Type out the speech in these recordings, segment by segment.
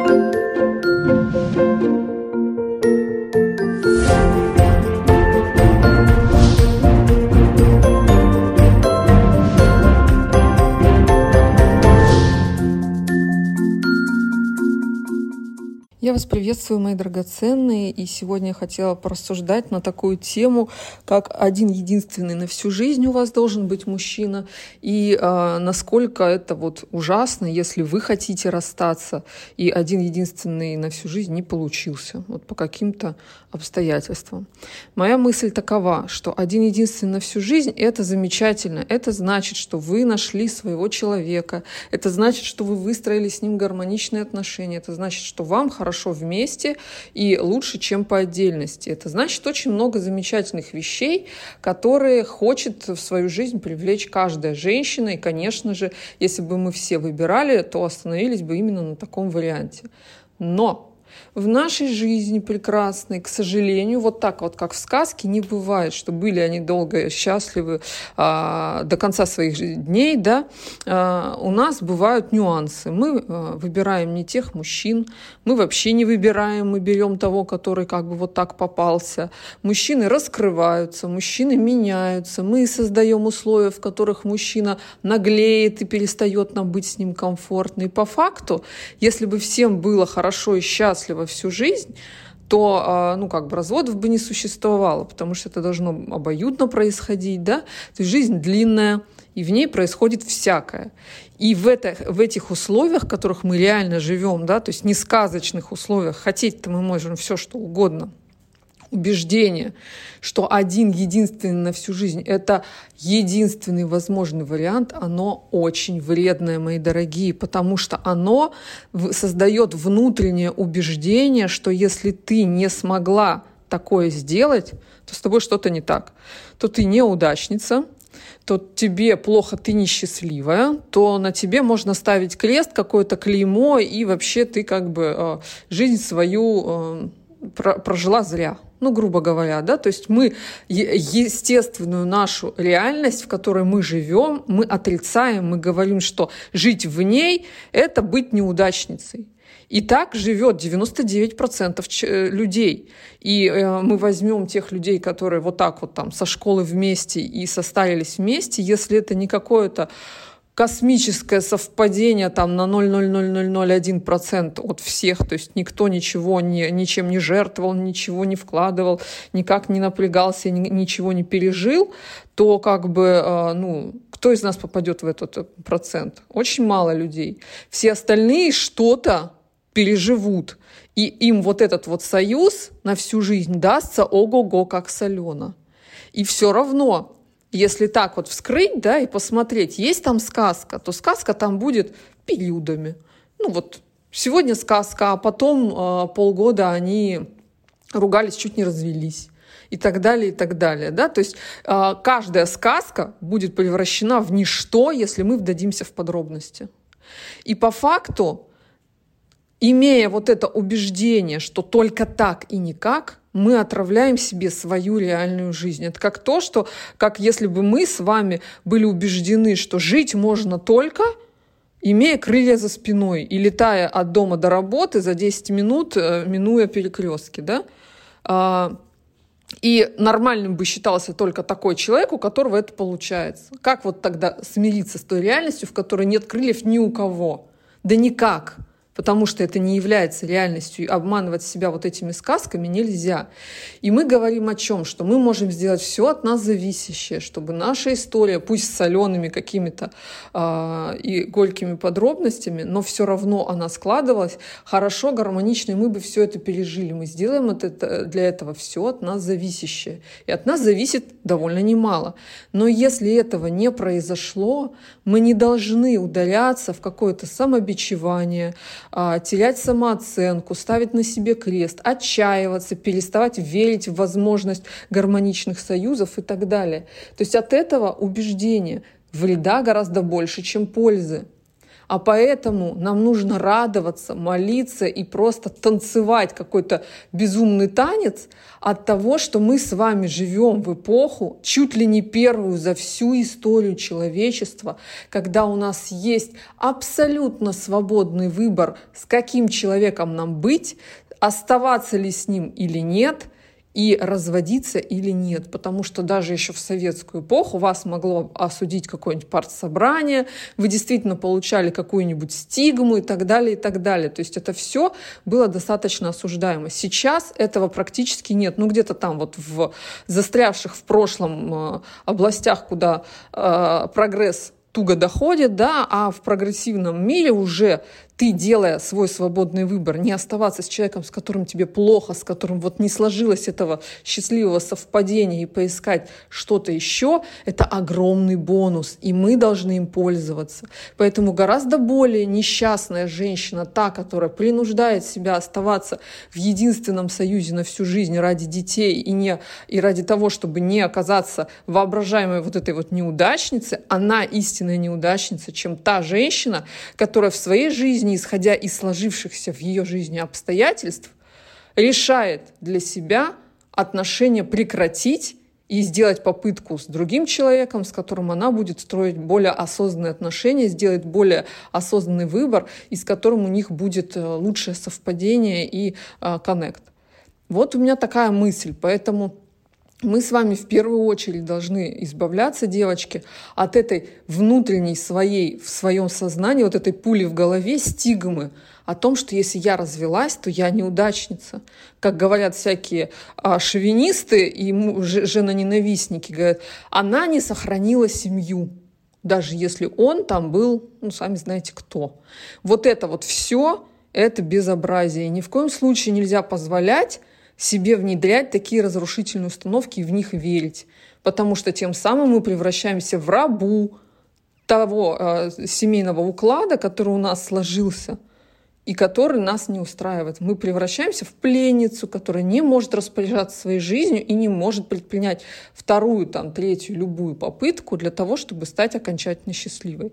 Я приветствую, мои драгоценные, и сегодня я хотела порассуждать на такую тему, как один единственный на всю жизнь у вас должен быть мужчина, и э, насколько это вот ужасно, если вы хотите расстаться, и один единственный на всю жизнь не получился, вот по каким-то обстоятельствам. Моя мысль такова, что один единственный на всю жизнь — это замечательно, это значит, что вы нашли своего человека, это значит, что вы выстроили с ним гармоничные отношения, это значит, что вам хорошо вместе и лучше, чем по отдельности. Это значит очень много замечательных вещей, которые хочет в свою жизнь привлечь каждая женщина. И, конечно же, если бы мы все выбирали, то остановились бы именно на таком варианте. Но в нашей жизни прекрасной, к сожалению, вот так вот, как в сказке, не бывает, что были они долго счастливы а, до конца своих дней, да, а, у нас бывают нюансы. Мы а, выбираем не тех мужчин, мы вообще не выбираем, мы берем того, который как бы вот так попался. Мужчины раскрываются, мужчины меняются, мы создаем условия, в которых мужчина наглеет и перестает нам быть с ним комфортно. И по факту, если бы всем было хорошо и счастливо счастлива всю жизнь, то, а, ну, как бы разводов бы не существовало, потому что это должно обоюдно происходить, да, то есть жизнь длинная, и в ней происходит всякое. И в, это, в этих условиях, в которых мы реально живем, да, то есть не сказочных условиях, хотеть-то мы можем все, что угодно, убеждение, что один единственный на всю жизнь — это единственный возможный вариант, оно очень вредное, мои дорогие, потому что оно создает внутреннее убеждение, что если ты не смогла такое сделать, то с тобой что-то не так, то ты неудачница, то тебе плохо, ты несчастливая, то на тебе можно ставить крест, какое-то клеймо, и вообще ты как бы э, жизнь свою э, прожила зря ну, грубо говоря, да, то есть мы естественную нашу реальность, в которой мы живем, мы отрицаем, мы говорим, что жить в ней — это быть неудачницей. И так живет 99% э, людей. И э, мы возьмем тех людей, которые вот так вот там со школы вместе и состарились вместе, если это не какое-то космическое совпадение там на 0,00001% от всех, то есть никто ничего не, ничем не жертвовал, ничего не вкладывал, никак не напрягался, ни, ничего не пережил, то как бы, э, ну, кто из нас попадет в этот э, процент? Очень мало людей. Все остальные что-то переживут. И им вот этот вот союз на всю жизнь дастся ого-го как солено. И все равно если так вот вскрыть, да, и посмотреть, есть там сказка, то сказка там будет периодами. Ну вот сегодня сказка, а потом э, полгода они ругались, чуть не развелись и так далее, и так далее. Да? То есть э, каждая сказка будет превращена в ничто, если мы вдадимся в подробности. И по факту, имея вот это убеждение, что только так и никак, мы отравляем себе свою реальную жизнь. Это как то, что, как если бы мы с вами были убеждены, что жить можно только имея крылья за спиной и летая от дома до работы за 10 минут, э, минуя перекрестки, да? А, и нормальным бы считался только такой человек, у которого это получается. Как вот тогда смириться с той реальностью, в которой нет крыльев ни у кого? Да никак потому что это не является реальностью, и обманывать себя вот этими сказками нельзя. И мы говорим о чем? Что мы можем сделать все от нас зависящее, чтобы наша история, пусть с солеными какими-то э, и горькими подробностями, но все равно она складывалась хорошо, гармонично, и мы бы все это пережили. Мы сделаем это, для этого все от нас зависящее. И от нас зависит довольно немало. Но если этого не произошло, мы не должны удаляться в какое-то самобичевание, терять самооценку, ставить на себе крест, отчаиваться, переставать верить в возможность гармоничных союзов и так далее. То есть от этого убеждения вреда гораздо больше, чем пользы. А поэтому нам нужно радоваться, молиться и просто танцевать какой-то безумный танец от того, что мы с вами живем в эпоху, чуть ли не первую за всю историю человечества, когда у нас есть абсолютно свободный выбор, с каким человеком нам быть, оставаться ли с ним или нет – и разводиться или нет. Потому что даже еще в советскую эпоху вас могло осудить какое-нибудь партсобрание, вы действительно получали какую-нибудь стигму и так далее, и так далее. То есть это все было достаточно осуждаемо. Сейчас этого практически нет. Ну, где-то там вот в застрявших в прошлом э, областях, куда э, прогресс туго доходит, да, а в прогрессивном мире уже ты, делая свой свободный выбор, не оставаться с человеком, с которым тебе плохо, с которым вот не сложилось этого счастливого совпадения и поискать что-то еще, это огромный бонус, и мы должны им пользоваться. Поэтому гораздо более несчастная женщина, та, которая принуждает себя оставаться в единственном союзе на всю жизнь ради детей и, не, и ради того, чтобы не оказаться воображаемой вот этой вот неудачницы, она истинная неудачница, чем та женщина, которая в своей жизни жизни, исходя из сложившихся в ее жизни обстоятельств, решает для себя отношения прекратить и сделать попытку с другим человеком, с которым она будет строить более осознанные отношения, сделать более осознанный выбор, и с которым у них будет э, лучшее совпадение и э, коннект. Вот у меня такая мысль, поэтому мы с вами в первую очередь должны избавляться, девочки, от этой внутренней своей, в своем сознании, вот этой пули в голове, стигмы о том, что если я развелась, то я неудачница. Как говорят всякие а, шовинисты и женоненавистники, говорят, она не сохранила семью, даже если он там был, ну, сами знаете кто. Вот это вот все, это безобразие. Ни в коем случае нельзя позволять себе внедрять такие разрушительные установки и в них верить. Потому что тем самым мы превращаемся в рабу того э, семейного уклада, который у нас сложился и который нас не устраивает. Мы превращаемся в пленницу, которая не может распоряжаться своей жизнью и не может предпринять вторую, там, третью, любую попытку для того, чтобы стать окончательно счастливой.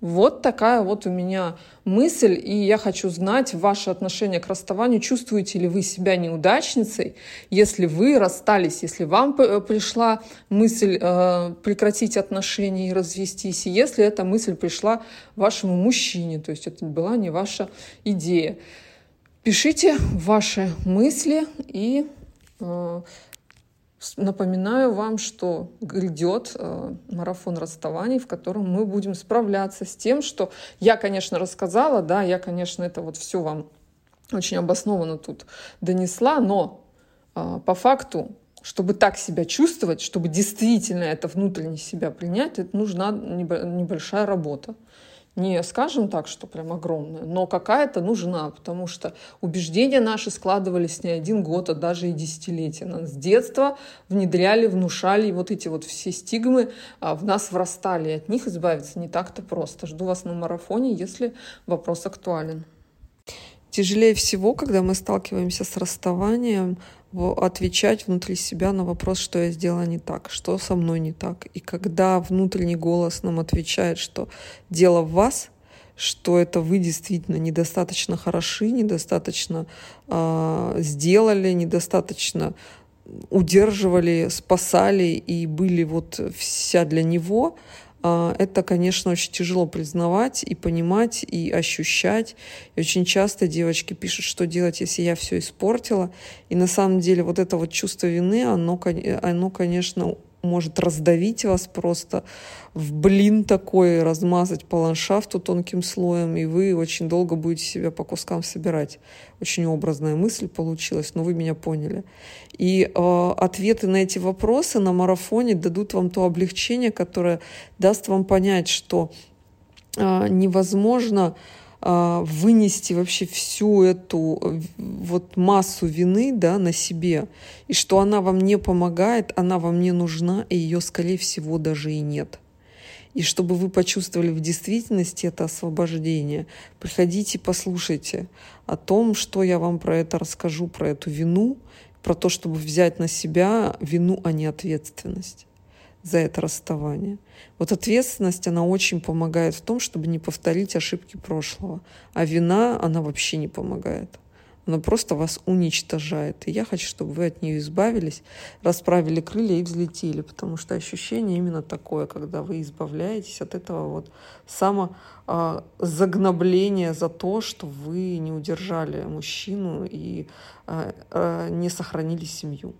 Вот такая вот у меня мысль, и я хочу знать ваше отношение к расставанию. Чувствуете ли вы себя неудачницей, если вы расстались, если вам пришла мысль э, прекратить отношения и развестись, и если эта мысль пришла вашему мужчине, то есть это была не ваша идея. Пишите ваши мысли и э, Напоминаю вам, что грядет э, марафон расставаний, в котором мы будем справляться с тем, что я, конечно, рассказала, да, я, конечно, это вот все вам очень обоснованно тут донесла, но э, по факту, чтобы так себя чувствовать, чтобы действительно это внутренне себя принять, это нужна небольшая работа не скажем так, что прям огромная, но какая-то нужна, потому что убеждения наши складывались не один год, а даже и десятилетия. Нас с детства внедряли, внушали, и вот эти вот все стигмы а, в нас врастали, и от них избавиться не так-то просто. Жду вас на марафоне, если вопрос актуален. Тяжелее всего, когда мы сталкиваемся с расставанием, отвечать внутри себя на вопрос, что я сделала не так, что со мной не так. И когда внутренний голос нам отвечает, что дело в вас, что это вы действительно недостаточно хороши, недостаточно э, сделали, недостаточно удерживали, спасали и были вот вся для него, это, конечно, очень тяжело признавать и понимать, и ощущать. И очень часто девочки пишут, что делать, если я все испортила. И на самом деле вот это вот чувство вины, оно, оно конечно, может раздавить вас просто в блин такой, размазать по ландшафту тонким слоем, и вы очень долго будете себя по кускам собирать. Очень образная мысль получилась, но вы меня поняли. И э, ответы на эти вопросы на марафоне дадут вам то облегчение, которое даст вам понять, что э, невозможно вынести вообще всю эту вот массу вины да, на себе, и что она вам не помогает, она вам не нужна, и ее, скорее всего, даже и нет. И чтобы вы почувствовали в действительности это освобождение, приходите, послушайте о том, что я вам про это расскажу, про эту вину, про то, чтобы взять на себя вину, а не ответственность. За это расставание. Вот ответственность, она очень помогает в том, чтобы не повторить ошибки прошлого. А вина, она вообще не помогает. Она просто вас уничтожает. И я хочу, чтобы вы от нее избавились, расправили крылья и взлетели, потому что ощущение именно такое, когда вы избавляетесь от этого вот самозагнобления за то, что вы не удержали мужчину и а, а, не сохранили семью.